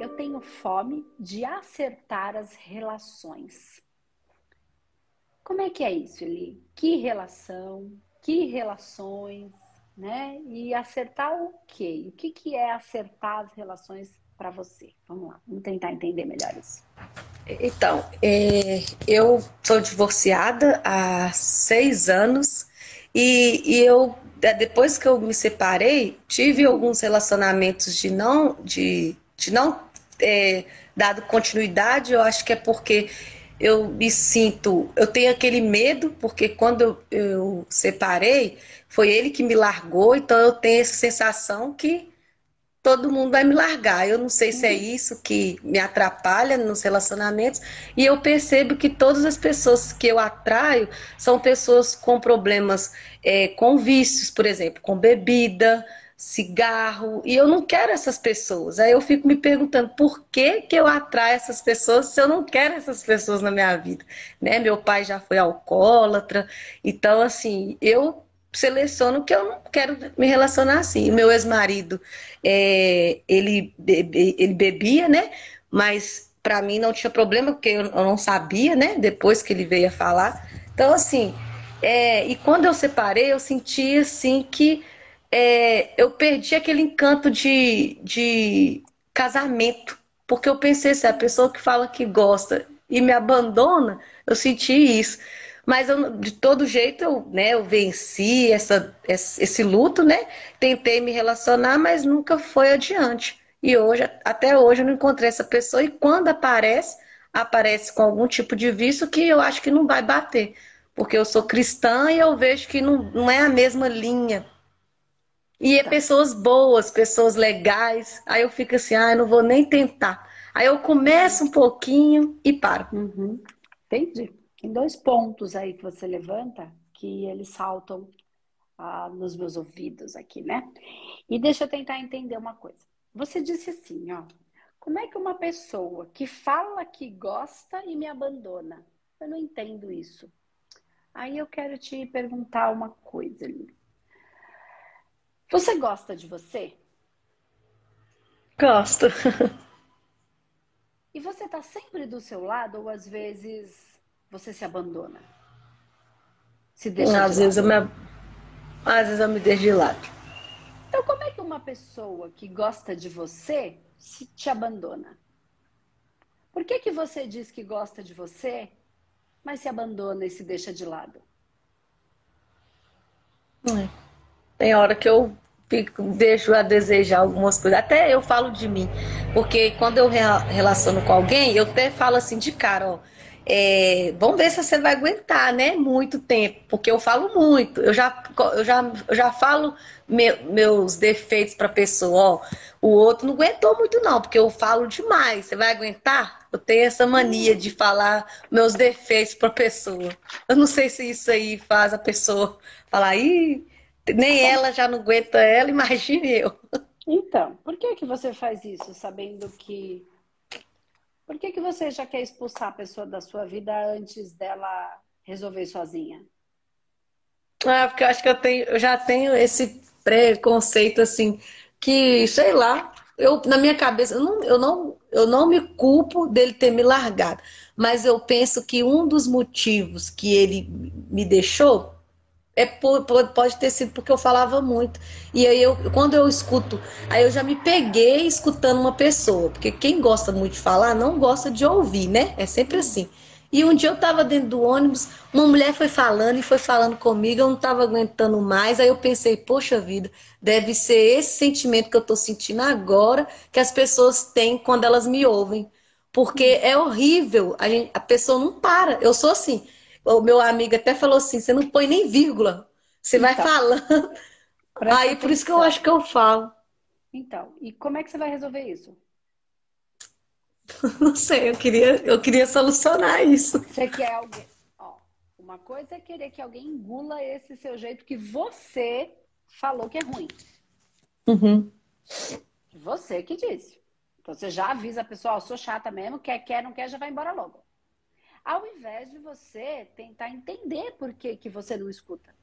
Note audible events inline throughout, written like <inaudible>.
Eu tenho fome de acertar as relações. Como é que é isso, Eli? Que relação? Que relações? Né? E acertar o quê? O que, que é acertar as relações para você? Vamos lá, vamos tentar entender melhor isso. Então, é, eu sou divorciada há seis anos e, e, eu, é, depois que eu me separei, tive alguns relacionamentos de não, de, de não é, dado continuidade. Eu acho que é porque eu me sinto, eu tenho aquele medo, porque quando eu, eu separei, foi ele que me largou, então eu tenho essa sensação que todo mundo vai me largar. Eu não sei se é isso que me atrapalha nos relacionamentos. E eu percebo que todas as pessoas que eu atraio são pessoas com problemas é, com vícios, por exemplo, com bebida, cigarro, e eu não quero essas pessoas. Aí eu fico me perguntando por que, que eu atraio essas pessoas se eu não quero essas pessoas na minha vida, né? Meu pai já foi alcoólatra, então assim, eu seleciono que eu não quero me relacionar assim. meu ex-marido, é, ele, bebe, ele bebia, né? Mas para mim não tinha problema, porque eu, não sabia, né? Depois que ele veio a falar. Então, assim, é, e quando eu separei, eu senti assim que é, eu perdi aquele encanto de, de casamento. Porque eu pensei assim, a pessoa que fala que gosta e me abandona, eu senti isso. Mas eu, de todo jeito eu, né, eu venci essa, esse luto, né? Tentei me relacionar, mas nunca foi adiante. E hoje, até hoje, eu não encontrei essa pessoa. E quando aparece, aparece com algum tipo de vício que eu acho que não vai bater. Porque eu sou cristã e eu vejo que não, não é a mesma linha e é pessoas boas, pessoas legais. Aí eu fico assim, ah, eu não vou nem tentar. Aí eu começo um pouquinho e paro. Uhum. Entendi. Tem dois pontos aí que você levanta que eles saltam ah, nos meus ouvidos aqui, né? E deixa eu tentar entender uma coisa. Você disse assim, ó. Como é que uma pessoa que fala que gosta e me abandona? Eu não entendo isso. Aí eu quero te perguntar uma coisa. Você gosta de você? Gosto. <laughs> E você tá sempre do seu lado ou às vezes você se abandona? Se deixa às de vezes lado? Eu me... Às vezes eu me deixo de lado. Então, como é que uma pessoa que gosta de você se te abandona? Por que, que você diz que gosta de você, mas se abandona e se deixa de lado? É. Tem hora que eu fico, deixo a desejar algumas coisas. Até eu falo de mim. Porque quando eu relaciono com alguém, eu até falo assim de cara, ó. É, vamos ver se você vai aguentar, né? Muito tempo, porque eu falo muito. Eu já, eu já, eu já falo meus defeitos para a pessoa. Ó, o outro não aguentou muito, não, porque eu falo demais. Você vai aguentar? Eu tenho essa mania de falar meus defeitos para a pessoa. Eu não sei se isso aí faz a pessoa falar, ih, nem ela já não aguenta ela, <laughs> imagine eu. Então, por que que você faz isso, sabendo que... Por que que você já quer expulsar a pessoa da sua vida antes dela resolver sozinha? Ah, porque eu acho que eu, tenho, eu já tenho esse preconceito, assim, que, sei lá, eu, na minha cabeça, eu não, eu, não, eu não me culpo dele ter me largado, mas eu penso que um dos motivos que ele me deixou é pode ter sido porque eu falava muito. E aí eu, quando eu escuto, aí eu já me peguei escutando uma pessoa, porque quem gosta muito de falar não gosta de ouvir, né? É sempre assim. E um dia eu estava dentro do ônibus, uma mulher foi falando e foi falando comigo, eu não estava aguentando mais. Aí eu pensei, poxa vida, deve ser esse sentimento que eu estou sentindo agora que as pessoas têm quando elas me ouvem. Porque é horrível, a, gente, a pessoa não para. Eu sou assim o meu amigo até falou assim: você não põe nem vírgula, você então, vai falando. Aí atenção. por isso que eu acho que eu falo. Então, e como é que você vai resolver isso? <laughs> Não sei, eu queria, eu queria solucionar isso. Você quer alguém. Ó, uma coisa é querer que alguém engula esse seu jeito que você falou que é ruim. Uhum. Você que disse. Então você já avisa a pessoa, ó, sou chata mesmo, quer, quer, não quer, já vai embora logo. Ao invés de você tentar entender por que, que você não escuta.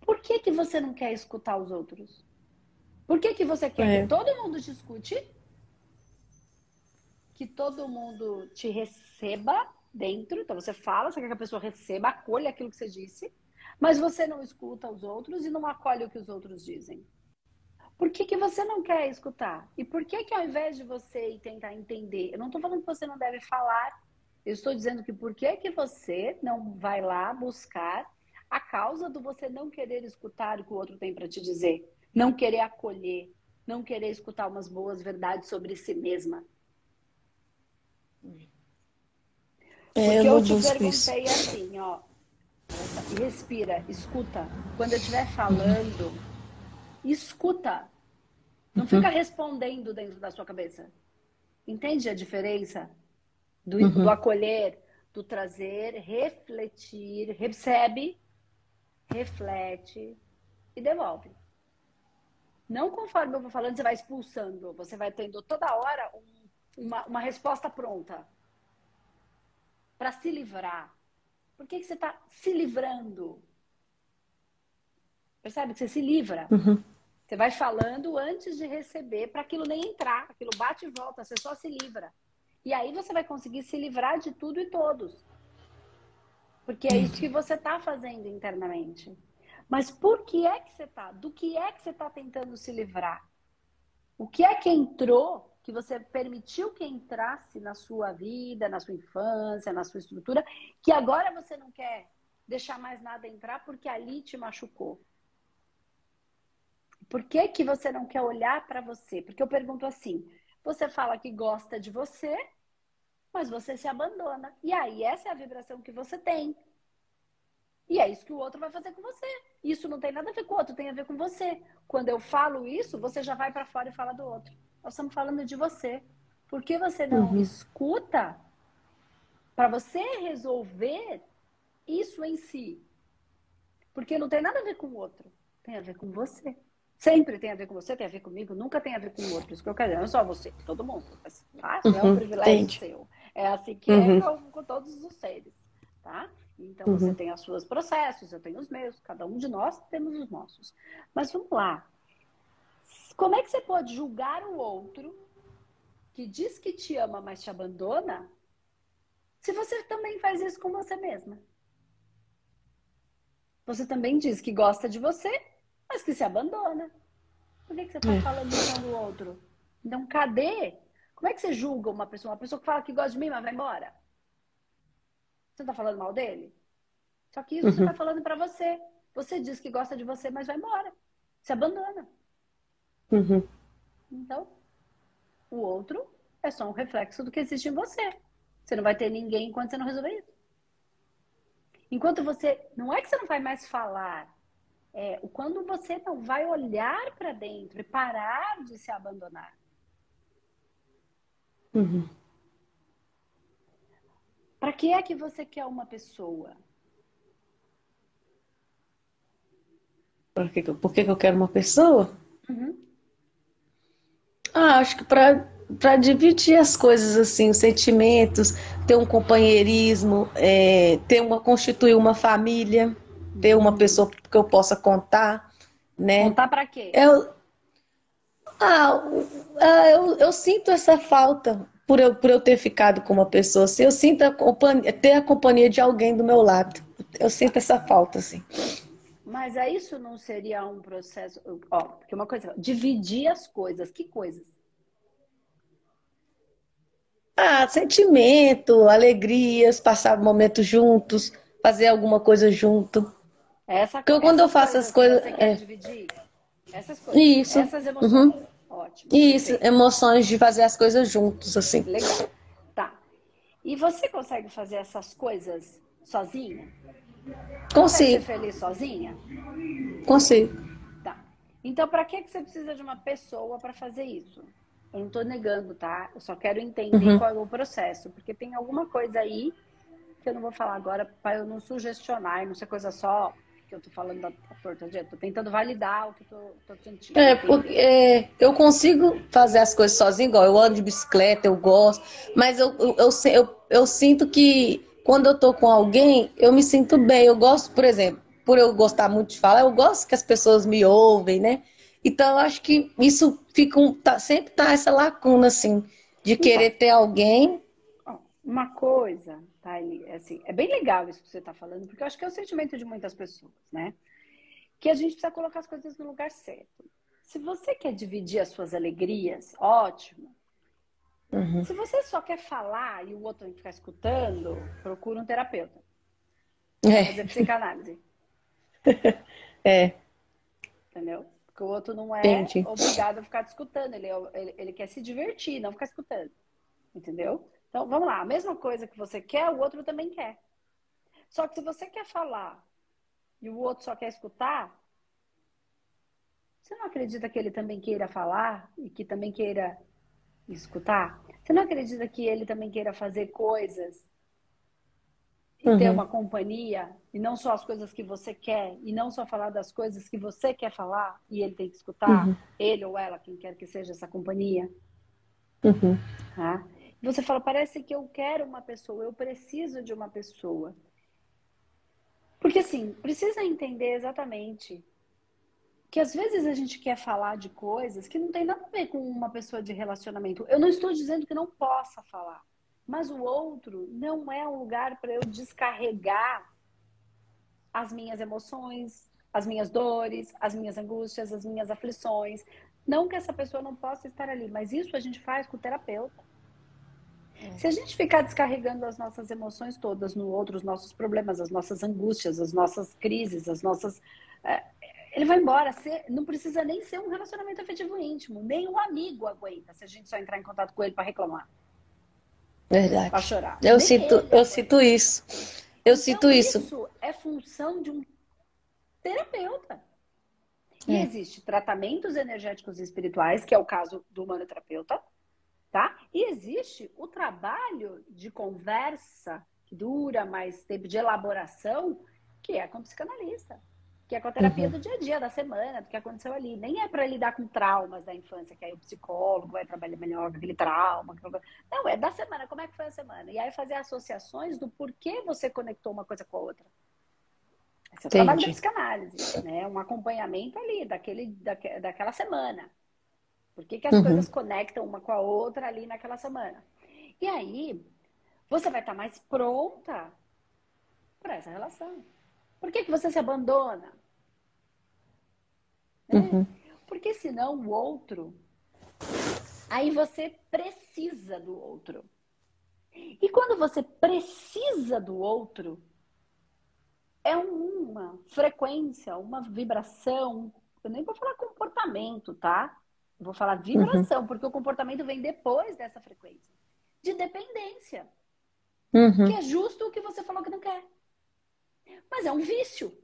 Por que, que você não quer escutar os outros? Por que, que você quer é. que todo mundo te escute? Que todo mundo te receba dentro. Então você fala, você quer que a pessoa receba, acolha aquilo que você disse, mas você não escuta os outros e não acolhe o que os outros dizem. Por que, que você não quer escutar? E por que que ao invés de você tentar entender, eu não estou falando que você não deve falar, eu estou dizendo que por que que você não vai lá buscar a causa do você não querer escutar o que o outro tem para te dizer, não querer acolher, não querer escutar umas boas verdades sobre si mesma. É, Porque eu, eu te perguntei isso. assim, ó, respira, escuta. Quando eu estiver falando, escuta. Não uhum. fica respondendo dentro da sua cabeça. Entende a diferença do, uhum. do acolher, do trazer, refletir, recebe, reflete e devolve. Não conforme eu vou falando, você vai expulsando. Você vai tendo toda hora um, uma, uma resposta pronta para se livrar. Por que, que você está se livrando? Percebe que você se livra? Uhum. Você vai falando antes de receber para aquilo nem entrar. Aquilo bate e volta, você só se livra. E aí você vai conseguir se livrar de tudo e todos. Porque é isso que você está fazendo internamente. Mas por que é que você está? Do que é que você está tentando se livrar? O que é que entrou, que você permitiu que entrasse na sua vida, na sua infância, na sua estrutura, que agora você não quer deixar mais nada entrar porque ali te machucou? Por que, que você não quer olhar para você? Porque eu pergunto assim: você fala que gosta de você, mas você se abandona. E aí, essa é a vibração que você tem. E é isso que o outro vai fazer com você. Isso não tem nada a ver com o outro, tem a ver com você. Quando eu falo isso, você já vai para fora e fala do outro. Nós estamos falando de você. Por que você não uhum. escuta para você resolver isso em si? Porque não tem nada a ver com o outro, tem a ver com você. Sempre tem a ver com você, tem a ver comigo, nunca tem a ver com o outro. Isso que eu quero dizer, não é só você, todo mundo. Tá? Uhum, é um privilégio entendi. seu. É assim que é uhum. é com, com, todos os seres, tá? Então uhum. você tem os seus processos, eu tenho os meus, cada um de nós temos os nossos. Mas vamos lá. Como é que você pode julgar o outro que diz que te ama, mas te abandona, se você também faz isso com você mesma? Você também diz que gosta de você, mas que se abandona. Por que, que você está é. falando um do outro? Então, cadê? Como é que você julga uma pessoa? Uma pessoa que fala que gosta de mim, mas vai embora? Você está falando mal dele? Só que isso uhum. você está falando para você. Você diz que gosta de você, mas vai embora. Se abandona. Uhum. Então, o outro é só um reflexo do que existe em você. Você não vai ter ninguém enquanto você não resolver isso. Enquanto você. Não é que você não vai mais falar, é, quando você não vai olhar para dentro e parar de se abandonar. Uhum. Para que é que você quer uma pessoa? Por que, por que eu quero uma pessoa? Uhum. Ah, acho que para dividir as coisas assim, os sentimentos, ter um companheirismo, é, ter uma constituir uma família ter uma pessoa que eu possa contar, né? Contar para quê? Eu, ah, ah, eu, eu sinto essa falta por eu, por eu ter ficado com uma pessoa assim. Eu sinto a companhia, ter a companhia de alguém do meu lado. Eu sinto essa falta, assim. Mas é isso não seria um processo. Ó, porque uma coisa, dividir as coisas. Que coisas? Ah, sentimento, alegrias, passar momentos juntos, fazer alguma coisa junto. Essa, Porque quando eu faço as coisas. É... dividir, essas coisas. Isso. Essas emoções. Uhum. Ótimo. Isso, perfeito. emoções de fazer as coisas juntos, assim. Legal. Tá. E você consegue fazer essas coisas sozinha? Consigo. Consegue ser feliz sozinha? Consigo. Tá. Então, para que você precisa de uma pessoa para fazer isso? Eu não estou negando, tá? Eu só quero entender uhum. qual é o processo, porque tem alguma coisa aí que eu não vou falar agora para eu não sugestionar e não ser coisa só que eu tô falando da torta dieta. Tô tentando validar o que eu tô, tô sentindo. É, porque é, eu consigo fazer as coisas sozinho, igual eu ando de bicicleta, eu gosto, mas eu, eu, eu, eu, eu sinto que quando eu tô com alguém, eu me sinto bem. Eu gosto, por exemplo, por eu gostar muito de falar, eu gosto que as pessoas me ouvem, né? Então, eu acho que isso fica um, tá, sempre tá essa lacuna, assim, de então, querer ter alguém. Uma coisa, tá, assim, é bem legal isso que você está falando, porque eu acho que é o sentimento de muitas pessoas, né? Que a gente precisa colocar as coisas no lugar certo. Se você quer dividir as suas alegrias, ótimo. Uhum. Se você só quer falar e o outro tem que ficar escutando, procura um terapeuta. É. Fazer psicanálise. <laughs> é. Entendeu? Porque o outro não é Entendi. obrigado a ficar te escutando. Ele, é ele, ele quer se divertir, não ficar escutando. Entendeu? Então, vamos lá. A mesma coisa que você quer, o outro também quer. Só que se você quer falar e o outro só quer escutar, você não acredita que ele também queira falar e que também queira escutar? Você não acredita que ele também queira fazer coisas e uhum. ter uma companhia e não só as coisas que você quer e não só falar das coisas que você quer falar e ele tem que escutar, uhum. ele ou ela, quem quer que seja essa companhia? Uhum. Tá? Você fala, parece que eu quero uma pessoa, eu preciso de uma pessoa. Porque assim, precisa entender exatamente que às vezes a gente quer falar de coisas que não tem nada a ver com uma pessoa de relacionamento. Eu não estou dizendo que não possa falar, mas o outro não é um lugar para eu descarregar as minhas emoções, as minhas dores, as minhas angústias, as minhas aflições. Não que essa pessoa não possa estar ali, mas isso a gente faz com o terapeuta. Se a gente ficar descarregando as nossas emoções todas no outro, os nossos problemas, as nossas angústias, as nossas crises, as nossas. É, ele vai embora. não precisa nem ser um relacionamento afetivo íntimo. Nem um amigo aguenta se a gente só entrar em contato com ele para reclamar. Verdade. Para chorar. Eu, sinto, eu sinto isso. Eu então, sinto isso. Isso é função de um terapeuta. E é. existe tratamentos energéticos e espirituais, que é o caso do humanoterapeuta, tá? E existe o trabalho de conversa que dura mais tempo, de elaboração, que é com o psicanalista, que é com a terapia uhum. do dia a dia, da semana, do que aconteceu ali. Nem é para lidar com traumas da infância, que aí o psicólogo vai trabalhar melhor com aquele trauma. Não, é da semana, como é que foi a semana? E aí fazer associações do porquê você conectou uma coisa com a outra. Esse é o Entendi. trabalho da psicanálise, né? Um acompanhamento ali, daquele, daque, daquela semana. Por que, que as uhum. coisas conectam uma com a outra ali naquela semana? E aí, você vai estar mais pronta para essa relação. Por que, que você se abandona? Né? Uhum. Porque senão o outro. Aí você precisa do outro. E quando você precisa do outro, é uma frequência, uma vibração. Eu nem vou falar comportamento, tá? Vou falar vibração, uhum. porque o comportamento vem depois dessa frequência. De dependência. Uhum. Que é justo o que você falou que não quer. Mas é um vício.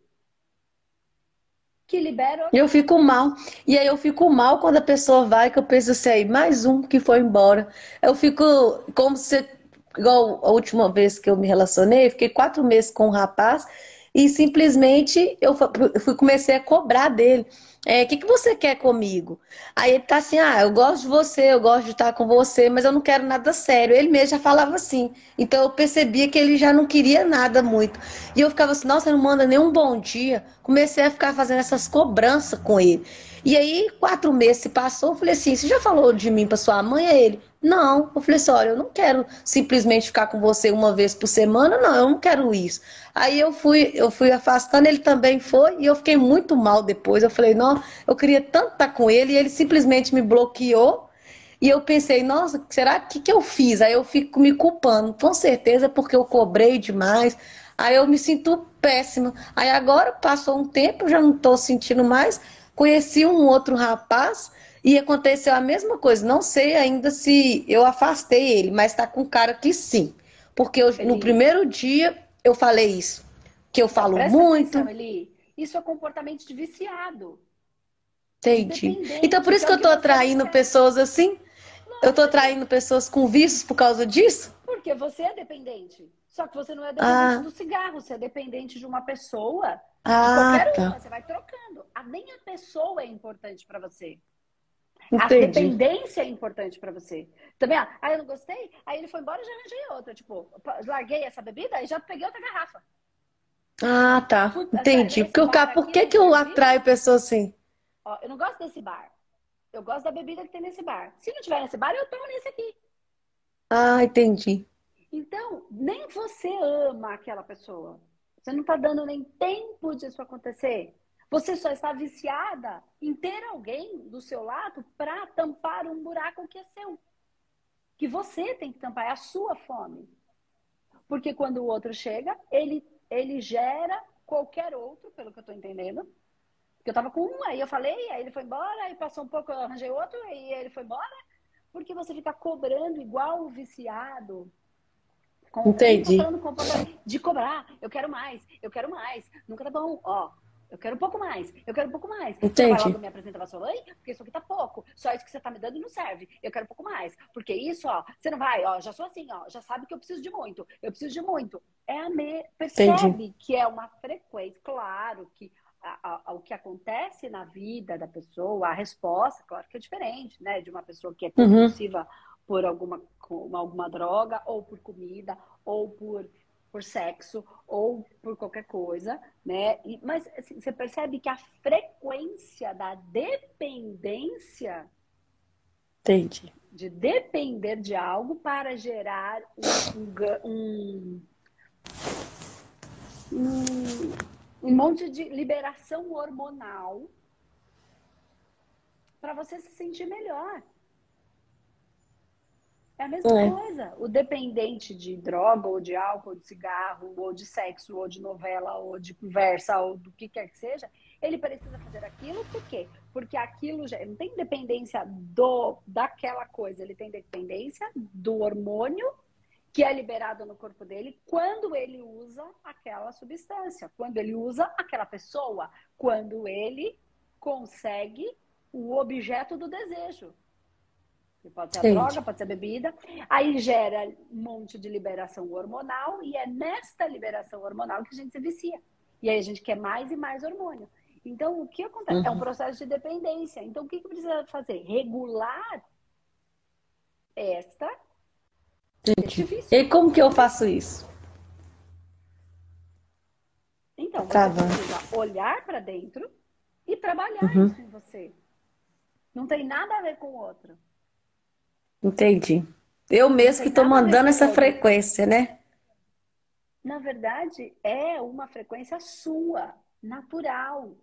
Que libera. Eu fico mal. E aí eu fico mal quando a pessoa vai, que eu penso assim, aí, mais um que foi embora. Eu fico como se. Igual a última vez que eu me relacionei, fiquei quatro meses com um rapaz e simplesmente eu fui, comecei a cobrar dele. É, o que, que você quer comigo? Aí ele tá assim, ah, eu gosto de você, eu gosto de estar com você, mas eu não quero nada sério. Ele mesmo já falava assim. Então eu percebia que ele já não queria nada muito. E eu ficava assim, nossa, não manda nem um bom dia. Comecei a ficar fazendo essas cobranças com ele. E aí, quatro meses se passou, eu falei assim, você já falou de mim para sua mãe? É ele, não. Eu falei assim, olha, eu não quero simplesmente ficar com você uma vez por semana, não, eu não quero isso. Aí eu fui, eu fui afastando, ele também foi, e eu fiquei muito mal depois. Eu falei, não, eu queria tanto estar com ele, e ele simplesmente me bloqueou. E eu pensei, nossa, será que que eu fiz? Aí eu fico me culpando, com certeza porque eu cobrei demais. Aí eu me sinto péssima. Aí agora passou um tempo, já não estou sentindo mais. Conheci um outro rapaz e aconteceu a mesma coisa. Não sei ainda se eu afastei ele, mas está com cara que sim. Porque eu, no primeiro dia eu falei isso. Que eu falo muito. Atenção, Eli. Isso é comportamento de viciado. Entendi. Então por isso que eu tô atraindo pessoas assim? Eu tô atraindo pessoas com vícios por causa disso? Porque você é dependente. Só que você não é dependente ah. do cigarro, você é dependente de uma pessoa. Ah, qualquer tá. uma, você vai trocando. A, nem a pessoa é importante para você. Entendi. A dependência é importante para você. Também, ah, aí eu não gostei, aí ele foi embora e já arranjei outra. Tipo, larguei essa bebida e já peguei outra garrafa. Ah, tá. Entendi. Porque o cara, por que, que eu atraio pessoas assim? Ó, eu não gosto desse bar. Eu gosto da bebida que tem nesse bar. Se não tiver nesse bar, eu tomo nesse aqui. Ah, entendi. Então, nem você ama aquela pessoa. Você não está dando nem tempo disso acontecer. Você só está viciada em ter alguém do seu lado para tampar um buraco que é seu. Que você tem que tampar, é a sua fome. Porque quando o outro chega, ele, ele gera qualquer outro, pelo que eu estou entendendo. Porque eu estava com um, aí eu falei, aí ele foi embora, aí passou um pouco, eu arranjei outro, aí ele foi embora. Porque você fica cobrando igual o viciado. Com, Entendi. De cobrar, eu quero mais, eu quero mais. Nunca tá bom, ó. Eu quero um pouco mais, eu quero um pouco mais. Entendi. Você vai logo me apresentar pra sua mãe, porque isso aqui tá pouco. Só isso que você tá me dando não serve. Eu quero um pouco mais. Porque isso, ó, você não vai, ó, já sou assim, ó, já sabe que eu preciso de muito. Eu preciso de muito. É a me... Percebe Entendi. que é uma frequência, claro que o que acontece na vida da pessoa, a resposta, claro que é diferente, né? De uma pessoa que é uhum. compulsiva uhum. por alguma, alguma droga, ou por comida, ou por por sexo ou por qualquer coisa, né? E, mas assim, você percebe que a frequência da dependência Entendi. de depender de algo para gerar um, um, um, um monte de liberação hormonal para você se sentir melhor. É a mesma é. coisa. O dependente de droga, ou de álcool, ou de cigarro, ou de sexo, ou de novela, ou de conversa, ou do que quer que seja, ele precisa fazer aquilo por quê? Porque aquilo já não tem dependência do daquela coisa, ele tem dependência do hormônio que é liberado no corpo dele quando ele usa aquela substância, quando ele usa aquela pessoa, quando ele consegue o objeto do desejo. Pode ser a droga, pode ser a bebida. Aí gera um monte de liberação hormonal e é nesta liberação hormonal que a gente se vicia. E aí a gente quer mais e mais hormônio. Então, o que acontece? Uhum. É um uhum. processo de dependência. Então, o que, que precisa fazer? Regular esta. Entendi. E como que eu faço isso? Então, você Travando. precisa olhar para dentro e trabalhar uhum. isso em você. Não tem nada a ver com o outro. Entendi. Eu mesmo que estou mandando essa frequência, né? Na verdade, é uma frequência sua, natural.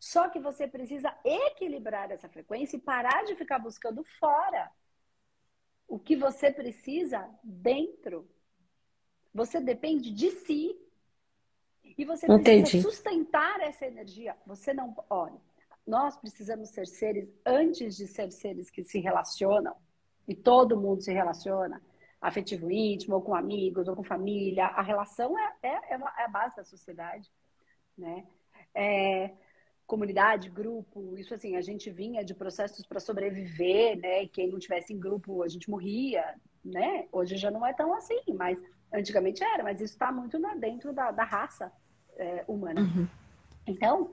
Só que você precisa equilibrar essa frequência e parar de ficar buscando fora o que você precisa dentro. Você depende de si. E você precisa Entendi. sustentar essa energia. Você não. Olha, nós precisamos ser seres, antes de ser seres que se relacionam, e todo mundo se relaciona, afetivo íntimo, ou com amigos, ou com família, a relação é, é, é, é a base da sociedade, né? É, comunidade, grupo, isso assim, a gente vinha de processos para sobreviver, né? E quem não tivesse em grupo, a gente morria, né? Hoje já não é tão assim, mas antigamente era, mas isso está muito dentro da, da raça é, humana. Uhum. Então,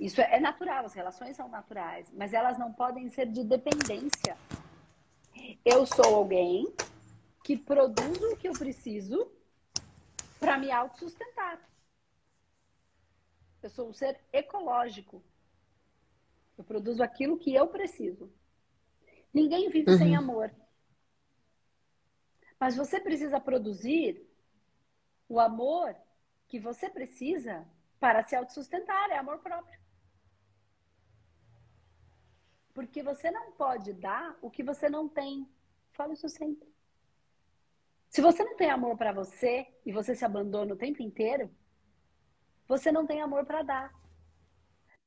isso é natural, as relações são naturais, mas elas não podem ser de dependência. Eu sou alguém que produz o que eu preciso para me autossustentar. Eu sou um ser ecológico. Eu produzo aquilo que eu preciso. Ninguém vive uhum. sem amor. Mas você precisa produzir o amor que você precisa para se autossustentar, é amor próprio. Porque você não pode dar o que você não tem. Falo isso sempre. Se você não tem amor para você e você se abandona o tempo inteiro, você não tem amor para dar.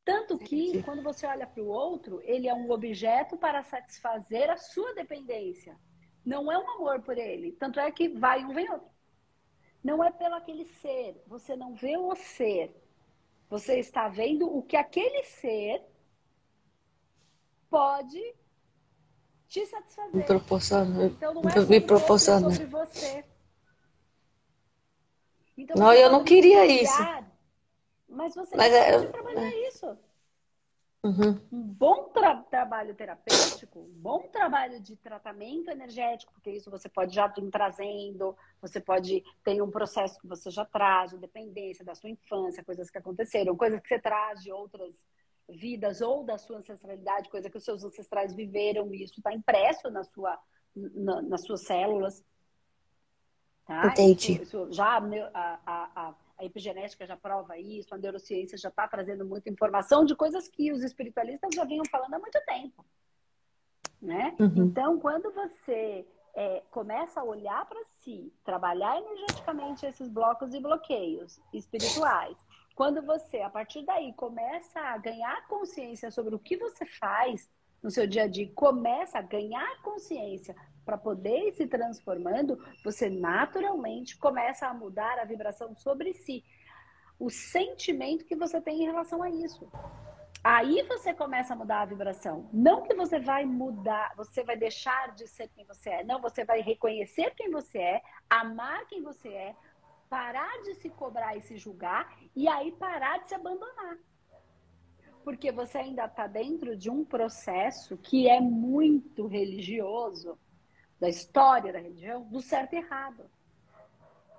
Tanto que, quando você olha para o outro, ele é um objeto para satisfazer a sua dependência. Não é um amor por ele. Tanto é que vai um, vem outro. Não é pelo aquele ser. Você não vê o ser. Você está vendo o que aquele ser pode te satisfazer. Me proporciona. Então não é me proporciona. sobre você. Então, não, eu não queria isso. Mas você mas, é, pode trabalhar é. isso. Uhum. Um bom tra trabalho terapêutico, um bom trabalho de tratamento energético, porque isso você pode já vir trazendo, você pode ter um processo que você já traz, de dependência da sua infância, coisas que aconteceram, coisas que você traz de outras vidas ou da sua ancestralidade, coisa que os seus ancestrais viveram, e isso está impresso na sua, na, nas suas células. Tá? Entendi. Isso, isso já a, a, a, epigenética já prova isso, a neurociência já está trazendo muita informação de coisas que os espiritualistas já vinham falando há muito tempo. Né? Uhum. Então, quando você é, começa a olhar para si, trabalhar energeticamente esses blocos e bloqueios espirituais, quando você, a partir daí, começa a ganhar consciência sobre o que você faz no seu dia a dia, começa a ganhar consciência para poder ir se transformando, você naturalmente começa a mudar a vibração sobre si. O sentimento que você tem em relação a isso. Aí você começa a mudar a vibração. Não que você vai mudar, você vai deixar de ser quem você é. Não, você vai reconhecer quem você é, amar quem você é, parar de se cobrar e se julgar e aí parar de se abandonar. Porque você ainda está dentro de um processo que é muito religioso, da história da religião, do certo e errado,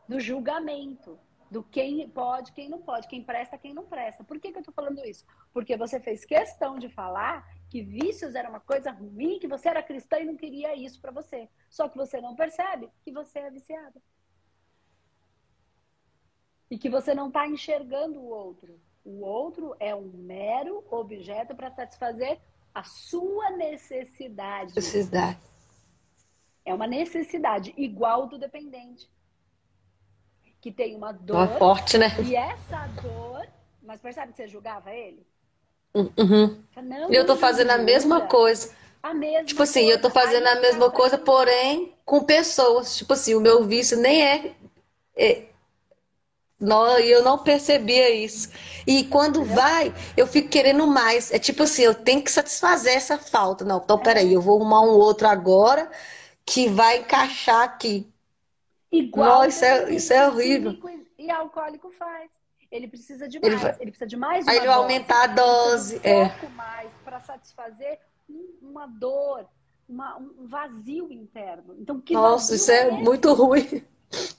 do julgamento, do quem pode, quem não pode, quem presta, quem não presta. Por que, que eu estou falando isso? Porque você fez questão de falar que vícios era uma coisa ruim, que você era cristã e não queria isso para você. Só que você não percebe que você é viciada e que você não está enxergando o outro. O outro é um mero objeto para satisfazer a sua necessidade. Necessidade. É uma necessidade igual do dependente. Que tem uma dor. Uma forte, né? E essa dor. Mas percebe que você julgava ele? Uhum. Não, eu tô fazendo a mesma coisa. A mesma tipo assim, coisa. eu tô fazendo a mesma coisa, porém com pessoas. Tipo assim, o meu vício nem é, é não, eu não percebia isso. E quando vai, eu fico querendo mais. É tipo assim, eu tenho que satisfazer essa falta. Não, então peraí, eu vou arrumar um outro agora que vai encaixar aqui. Igual. Não, isso é, isso é horrível. E alcoólico faz. Ele precisa de mais. Ele, vai... ele precisa de mais. Aí ele vai aumentar a dose. Um é. pouco mais para satisfazer uma dor, uma, um vazio interno. Então, que Nossa, isso é, é muito ruim.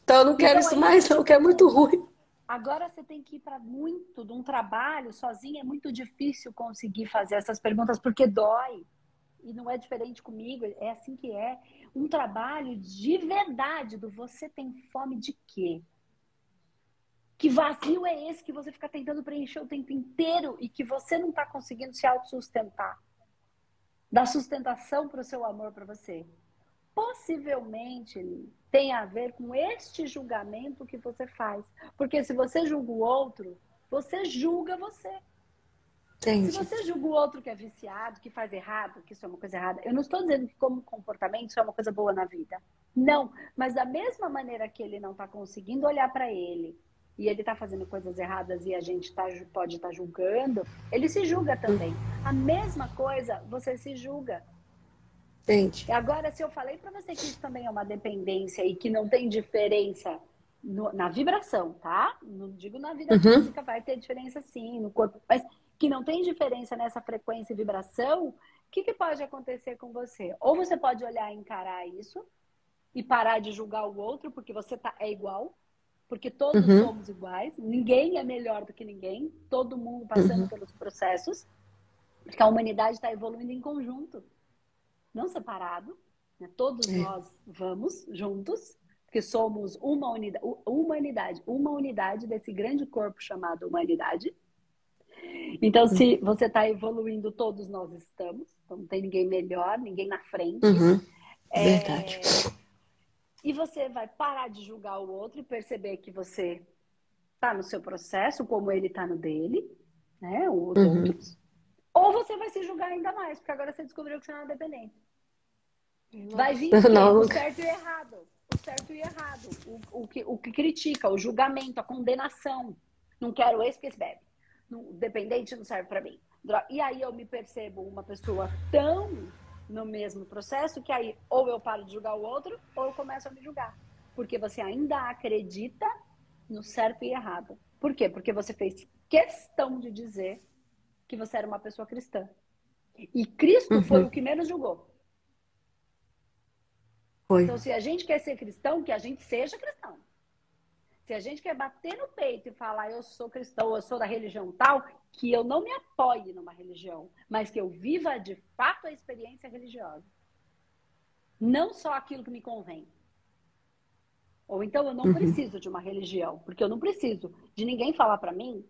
Então eu não quero então, isso mais, não, que é muito ruim. Agora você tem que ir para muito de um trabalho sozinho, é muito difícil conseguir fazer essas perguntas porque dói. E não é diferente comigo, é assim que é. Um trabalho de verdade do você tem fome de quê? Que vazio é esse que você fica tentando preencher o tempo inteiro e que você não está conseguindo se autossustentar? Dar sustentação para o seu amor para você. Possivelmente, tem a ver com este julgamento que você faz. Porque se você julga o outro, você julga você. Entendi. Se você julga o outro que é viciado, que faz errado, que isso é uma coisa errada, eu não estou dizendo que como comportamento isso é uma coisa boa na vida. Não, mas da mesma maneira que ele não está conseguindo olhar para ele e ele está fazendo coisas erradas e a gente tá, pode estar tá julgando, ele se julga também. A mesma coisa, você se julga. Agora, se eu falei para você que isso também é uma dependência e que não tem diferença no, na vibração, tá? Não digo na vida uhum. física, vai ter diferença sim no corpo, mas que não tem diferença nessa frequência e vibração, o que, que pode acontecer com você? Ou você pode olhar e encarar isso e parar de julgar o outro porque você tá, é igual, porque todos uhum. somos iguais, ninguém é melhor do que ninguém, todo mundo passando uhum. pelos processos, porque a humanidade está evoluindo em conjunto não separado, né? todos é. nós vamos juntos, porque somos uma unidade, humanidade, uma unidade desse grande corpo chamado humanidade. Então, se uhum. você está evoluindo, todos nós estamos. Então, não tem ninguém melhor, ninguém na frente. Uhum. É... Verdade. E você vai parar de julgar o outro e perceber que você está no seu processo, como ele está no dele, né? Os uhum. outros. Ou você vai se julgar ainda mais, porque agora você descobriu que você não é dependente. Vai vir <laughs> não, o certo e o errado. O certo e o errado. O, o, que, o que critica, o julgamento, a condenação. Não quero esse porque esse bebe. Não, dependente não serve para mim. E aí eu me percebo uma pessoa tão no mesmo processo que aí ou eu paro de julgar o outro ou eu começo a me julgar. Porque você ainda acredita no certo e errado. Por quê? Porque você fez questão de dizer que você era uma pessoa cristã. E Cristo uhum. foi o que menos julgou. Foi. Então, se a gente quer ser cristão, que a gente seja cristão. Se a gente quer bater no peito e falar eu sou cristão, eu sou da religião tal, que eu não me apoie numa religião, mas que eu viva de fato a experiência religiosa. Não só aquilo que me convém. Ou então eu não uhum. preciso de uma religião, porque eu não preciso de ninguém falar para mim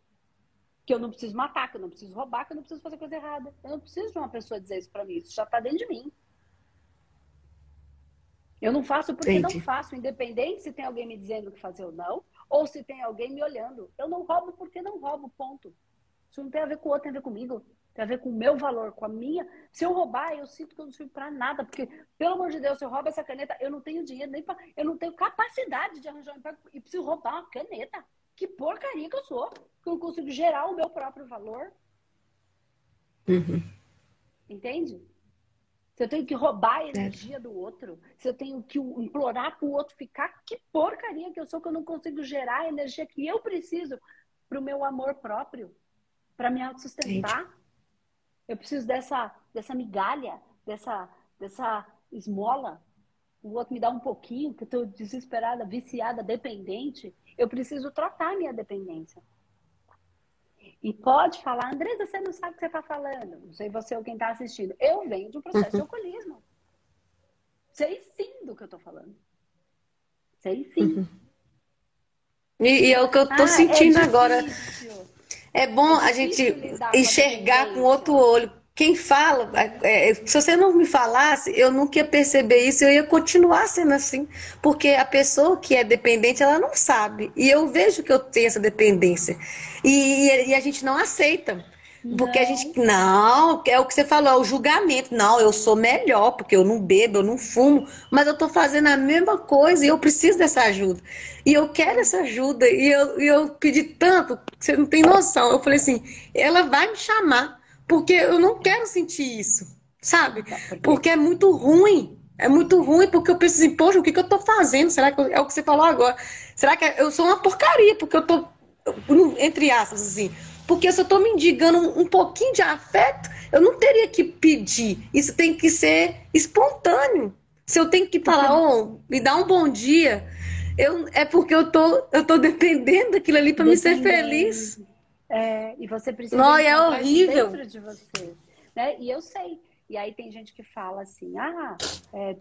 que eu não preciso matar, que eu não preciso roubar, que eu não preciso fazer coisa errada. Eu não preciso de uma pessoa dizer isso para mim, isso já está dentro de mim. Eu não faço porque Entendi. não faço, independente se tem alguém me dizendo o que fazer ou não, ou se tem alguém me olhando. Eu não roubo porque não roubo, ponto. Isso não tem a ver com o outro, tem a ver comigo. Tem a ver com o meu valor, com a minha. Se eu roubar, eu sinto que eu não sirvo para nada. Porque, pelo amor de Deus, se eu roubo essa caneta, eu não tenho dinheiro nem para. Eu não tenho capacidade de arranjar um emprego e preciso roubar uma caneta. Que porcaria que eu sou. Que eu não consigo gerar o meu próprio valor. Uhum. Entende? Se eu tenho que roubar a energia do outro, se eu tenho que implorar para o outro ficar, que porcaria que eu sou que eu não consigo gerar a energia que eu preciso para o meu amor próprio, para me autossustentar. Eu preciso dessa, dessa migalha, dessa, dessa esmola. O outro me dá um pouquinho, que eu estou desesperada, viciada, dependente. Eu preciso tratar a minha dependência. E pode falar, Andresa, você não sabe o que você está falando. Não sei você ou quem está assistindo. Eu venho de um processo uhum. de <laughs> alcoolismo. Sei sim do que eu estou falando. Sei sim. Uhum. E, e, é o que eu estou ah, é sentindo é agora. É bom é a gente enxergar com outro olho quem fala, é, é, se você não me falasse, eu nunca ia perceber isso, eu ia continuar sendo assim. Porque a pessoa que é dependente, ela não sabe. E eu vejo que eu tenho essa dependência. E, e a gente não aceita. Porque não. a gente. Não, é o que você falou, é o julgamento. Não, eu sou melhor, porque eu não bebo, eu não fumo, mas eu tô fazendo a mesma coisa e eu preciso dessa ajuda. E eu quero essa ajuda. E eu, e eu pedi tanto, você não tem noção. Eu falei assim: ela vai me chamar porque eu não quero sentir isso, sabe? Porque é muito ruim. É muito ruim porque eu penso assim, poxa, o que, que eu tô fazendo? Será que é o que você falou agora? Será que eu sou uma porcaria? Porque eu tô, entre aspas, assim, porque se eu tô mendigando um, um pouquinho de afeto, eu não teria que pedir. Isso tem que ser espontâneo. Se eu tenho que falar, oh, me dá um bom dia, eu, é porque eu tô, eu tô dependendo daquilo ali para me ser feliz. É, e você precisa Não, é horrível. dentro de você. Né? E eu sei. E aí tem gente que fala assim, ah, é,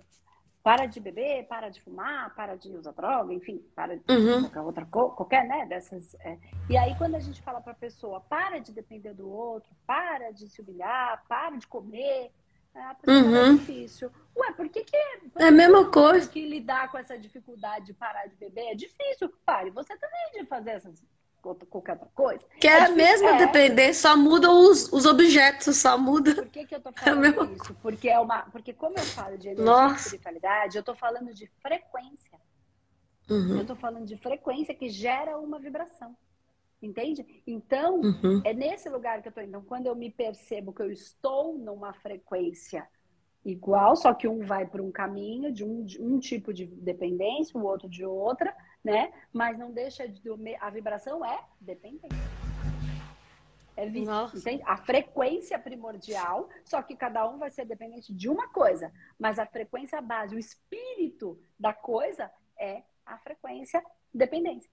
para de beber, para de fumar, para de usar droga, enfim, para de uhum. qualquer outra coisa, qualquer, né, dessas. É. E aí quando a gente fala para a pessoa, para de depender do outro, para de se humilhar, para de comer, é, a pessoa uhum. é difícil. Ué, por que que... Por é a mesma coisa. que lidar com essa dificuldade de parar de beber é difícil. Pare, você também de fazer essas qualquer outra coisa. Que é, é a mesma é. dependência, só mudam os, os objetos, só muda. Por que, que eu tô é falando é isso? Porque, é uma, porque como eu falo de energia Nossa. espiritualidade, eu tô falando de frequência. Uhum. Eu tô falando de frequência que gera uma vibração. Entende? Então, uhum. é nesse lugar que eu tô. Então, quando eu me percebo que eu estou numa frequência igual, só que um vai para um caminho de um, de um tipo de dependência, o outro de outra, né? Mas não deixa de a vibração é dependente. É entende? A frequência primordial, só que cada um vai ser dependente de uma coisa, mas a frequência base, o espírito da coisa é a frequência dependência.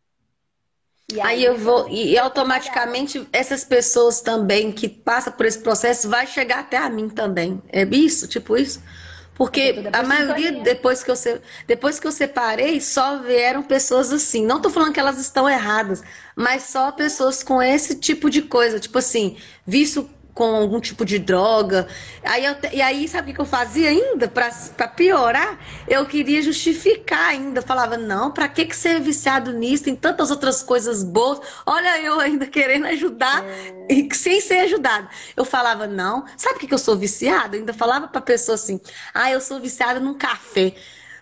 E aí, aí eu vou e, e automaticamente essas pessoas também que passam por esse processo vai chegar até a mim também. É isso, tipo isso. Porque a maioria, depois que, eu, depois que eu separei, só vieram pessoas assim. Não tô falando que elas estão erradas, mas só pessoas com esse tipo de coisa. Tipo assim, vício com algum tipo de droga. Aí eu, e aí, sabe o que eu fazia ainda? Para piorar, eu queria justificar ainda. Falava, não, para que, que ser viciado nisso? Tem tantas outras coisas boas. Olha, eu ainda querendo ajudar é. e sem ser ajudado. Eu falava, não. Sabe o que, que eu sou viciada? Eu ainda falava para pessoa assim, ah, eu sou viciada num café.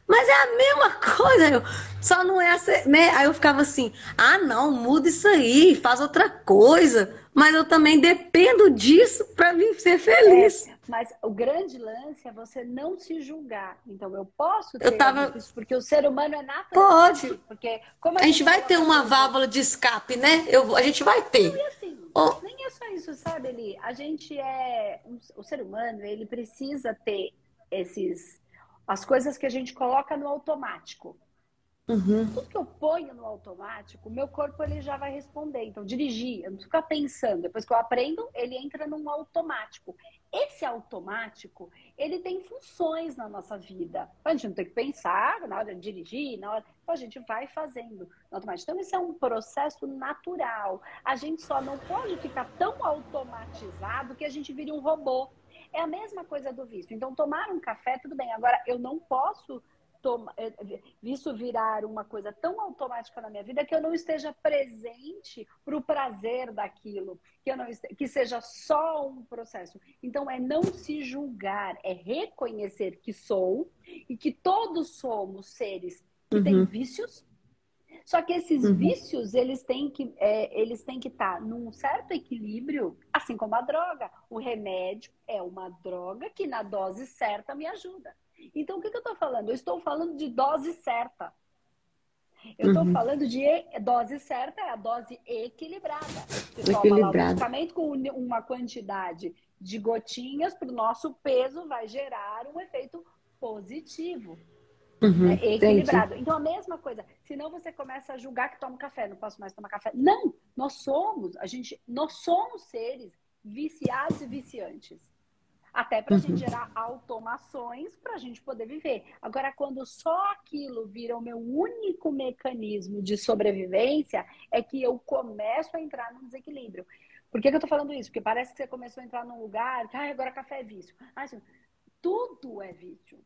Mas é a mesma coisa, eu, só não é assim, né? Aí eu ficava assim, ah, não, muda isso aí, faz outra coisa. Mas eu também dependo disso para vir ser feliz. É, mas o grande lance é você não se julgar. Então eu posso ter eu tava... isso, porque o ser humano é natural. Pode. Porque como a, a gente vai ter uma válvula de escape, né? Eu, a gente vai ter. Não, assim, oh. Nem é só isso, sabe, Eli? A gente é. O ser humano, ele precisa ter esses as coisas que a gente coloca no automático. Uhum. Tudo que eu ponho no automático, meu corpo ele já vai responder. Então, dirigir, eu não ficar pensando. Depois que eu aprendo, ele entra num automático. Esse automático, ele tem funções na nossa vida. A gente não tem que pensar na hora de dirigir, na hora. Então, a gente vai fazendo no automático. Então, isso é um processo natural. A gente só não pode ficar tão automatizado que a gente vire um robô. É a mesma coisa do vício. Então, tomar um café, tudo bem. Agora, eu não posso tomar, eh, isso virar uma coisa tão automática na minha vida que eu não esteja presente para o prazer daquilo, que, eu não esteja, que seja só um processo. Então, é não se julgar, é reconhecer que sou e que todos somos seres que uhum. têm vícios, só que esses uhum. vícios, eles têm que é, eles têm que estar tá num certo equilíbrio, assim como a droga. O remédio é uma droga que na dose certa me ajuda. Então, o que, que eu estou falando? Eu estou falando de dose certa. Eu estou uhum. falando de dose certa, é a dose equilibrada. Você toma lá o medicamento com uma quantidade de gotinhas para o nosso peso, vai gerar um efeito positivo. Uhum, né? equilibrado. Entendi. Então, a mesma coisa. Senão você começa a julgar que toma café, não posso mais tomar café. Não! Nós somos, a gente, nós somos seres viciados e viciantes. Até para a uhum. gente gerar automações para a gente poder viver. Agora, quando só aquilo vira o meu único mecanismo de sobrevivência, é que eu começo a entrar no desequilíbrio. Por que, que eu estou falando isso? Porque parece que você começou a entrar num lugar que ah, agora café é vício. Ah, assim, tudo é vício.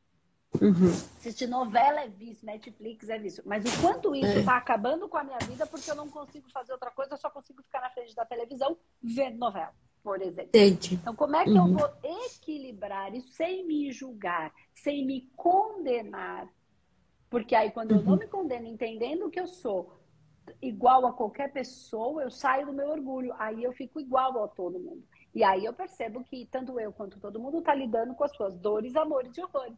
Uhum. Assistir novela é vício, Netflix é vício. Mas o quanto isso está é. acabando com a minha vida porque eu não consigo fazer outra coisa, eu só consigo ficar na frente da televisão vendo novela, por exemplo. Entendi. Então, como é que uhum. eu vou equilibrar isso sem me julgar, sem me condenar? Porque aí, quando uhum. eu não uhum. me condeno entendendo que eu sou igual a qualquer pessoa, eu saio do meu orgulho. Aí eu fico igual a todo mundo. E aí eu percebo que tanto eu quanto todo mundo está lidando com as suas dores, amores e horrores.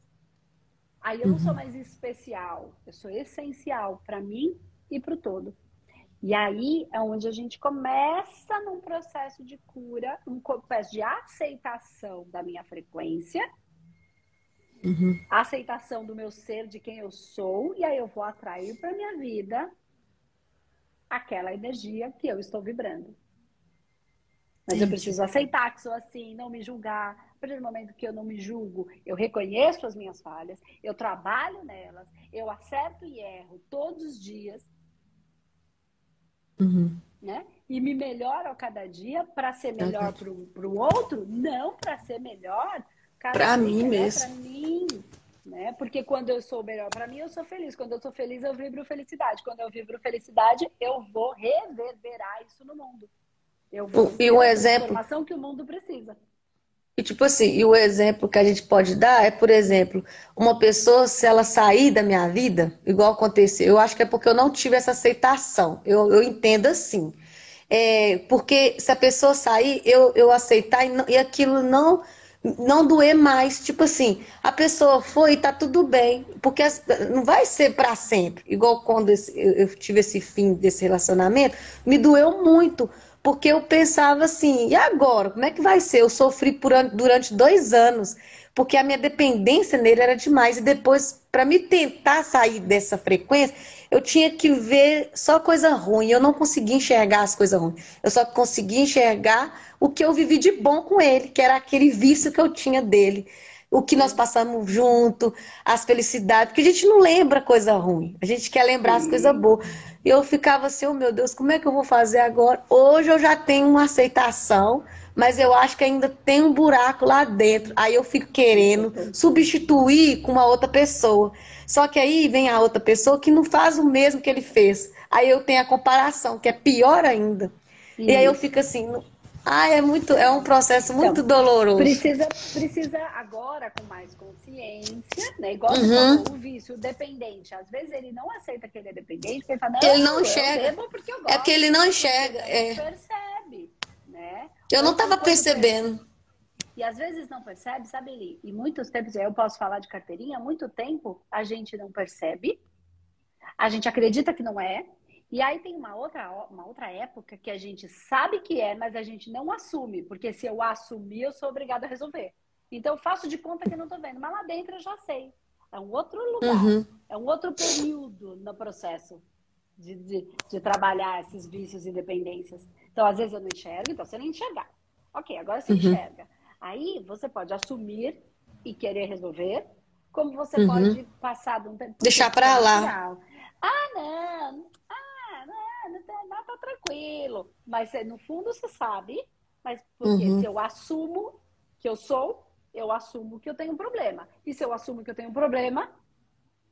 Aí eu não sou uhum. mais especial, eu sou essencial para mim e para o todo. E aí é onde a gente começa num processo de cura, um processo de aceitação da minha frequência, uhum. aceitação do meu ser, de quem eu sou, e aí eu vou atrair para minha vida aquela energia que eu estou vibrando. Mas eu preciso aceitar que sou assim, não me julgar. A partir do momento que eu não me julgo, eu reconheço as minhas falhas, eu trabalho nelas, eu acerto e erro todos os dias. Uhum. Né? E me melhoro a cada dia para ser melhor para o outro, não para ser melhor para mim né? mesmo. Para mim. Né? Porque quando eu sou melhor para mim, eu sou feliz. Quando eu sou feliz, eu vibro felicidade. Quando eu vibro felicidade, eu vou reverberar isso no mundo. Eu vou e o exemplo informação que o mundo precisa. E tipo assim, e o exemplo que a gente pode dar é, por exemplo, uma pessoa, se ela sair da minha vida, igual aconteceu, eu acho que é porque eu não tive essa aceitação. Eu, eu entendo assim. É, porque se a pessoa sair, eu, eu aceitar e, não, e aquilo não não doer mais. Tipo assim, a pessoa foi e tá tudo bem. Porque não vai ser para sempre. Igual quando eu tive esse fim desse relacionamento, me doeu muito porque eu pensava assim, e agora? Como é que vai ser? Eu sofri por, durante dois anos, porque a minha dependência nele era demais. E depois, para me tentar sair dessa frequência, eu tinha que ver só coisa ruim. Eu não conseguia enxergar as coisas ruins. Eu só conseguia enxergar o que eu vivi de bom com ele, que era aquele vício que eu tinha dele o que nós passamos junto, as felicidades, porque a gente não lembra coisa ruim, a gente quer lembrar as coisas boas. E eu ficava assim, oh meu Deus, como é que eu vou fazer agora? Hoje eu já tenho uma aceitação, mas eu acho que ainda tem um buraco lá dentro. Aí eu fico querendo substituir com uma outra pessoa. Só que aí vem a outra pessoa que não faz o mesmo que ele fez. Aí eu tenho a comparação, que é pior ainda. Isso. E aí eu fico assim, Ah, é muito, é um processo muito então, doloroso. Precisa, precisa agora com mais consciência, né? Igual uhum. o vício, o dependente. Às vezes ele não aceita que ele é dependente, porque ele fala, não, ele não enxerga. Eu porque eu gosto, é que ele não enxerga. É. percebe, né? Eu não estava percebendo. E às vezes não percebe, sabe, Eli? E muitos tempos, eu posso falar de carteirinha, muito tempo a gente não percebe, a gente acredita que não é, e aí tem uma outra, uma outra época que a gente sabe que é, mas a gente não assume, porque se eu assumir, eu sou obrigada a resolver. Então eu faço de conta que não estou vendo, mas lá dentro eu já sei. É um outro lugar, uhum. é um outro período no processo de, de, de, trabalhar esses vícios e dependências. Então, às vezes eu não enxergo, então você não enxergar. Ok, agora você uhum. enxerga. Aí você pode assumir e querer resolver, como você uhum. pode passar de um tempo. Deixar para lá. Ah, não, não tranquilo. Mas é, no fundo você sabe, mas porque uhum. se eu assumo que eu sou, eu assumo que eu tenho um problema. E se eu assumo que eu tenho um problema,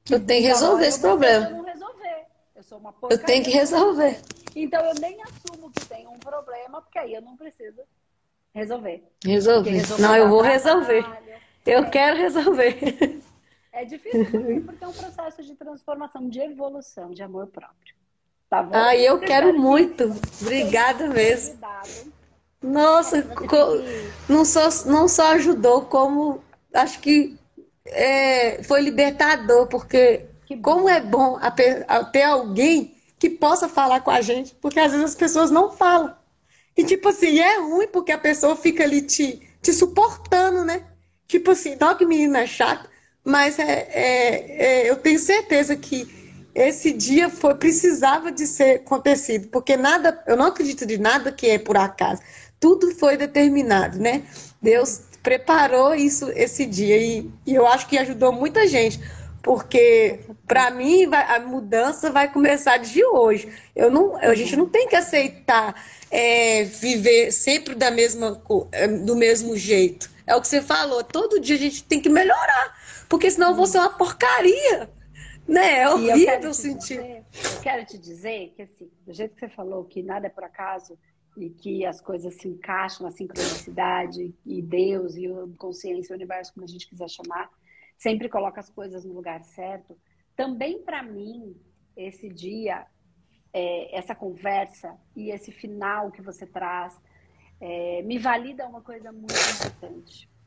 eu tenho que resolver esse problema. Eu não resolver. Eu sou uma Eu tenho que resolver. Então eu nem assumo que tenho um problema, porque aí eu não preciso resolver. Resolver. resolver não, eu vou resolver. Eu é. quero resolver. É difícil porque <laughs> é um processo de transformação, de evolução, de amor próprio. Tá bom? Ah, eu quero muito. Obrigada mesmo. Nossa, não só, não só ajudou, como acho que é, foi libertador, porque como é bom ter alguém que possa falar com a gente, porque às vezes as pessoas não falam. E tipo assim, é ruim porque a pessoa fica ali te, te suportando, né? Tipo assim, não que menina é chata, mas é, é, é, eu tenho certeza que esse dia foi precisava de ser acontecido, porque nada, eu não acredito de nada que é por acaso. Tudo foi determinado, né? Deus preparou isso esse dia e, e eu acho que ajudou muita gente, porque para mim vai, a mudança vai começar de hoje. Eu não, a gente não tem que aceitar é, viver sempre da mesma é, do mesmo jeito. É o que você falou. Todo dia a gente tem que melhorar, porque senão eu vou ser uma porcaria. Né? É horrível sentir. Dizer, eu quero te dizer que, assim, do jeito que você falou, que nada é por acaso e que as coisas se encaixam, a sincronicidade e Deus e a consciência, o universo, como a gente quiser chamar, sempre coloca as coisas no lugar certo. Também para mim, esse dia, é, essa conversa e esse final que você traz, é, me valida uma coisa muito importante.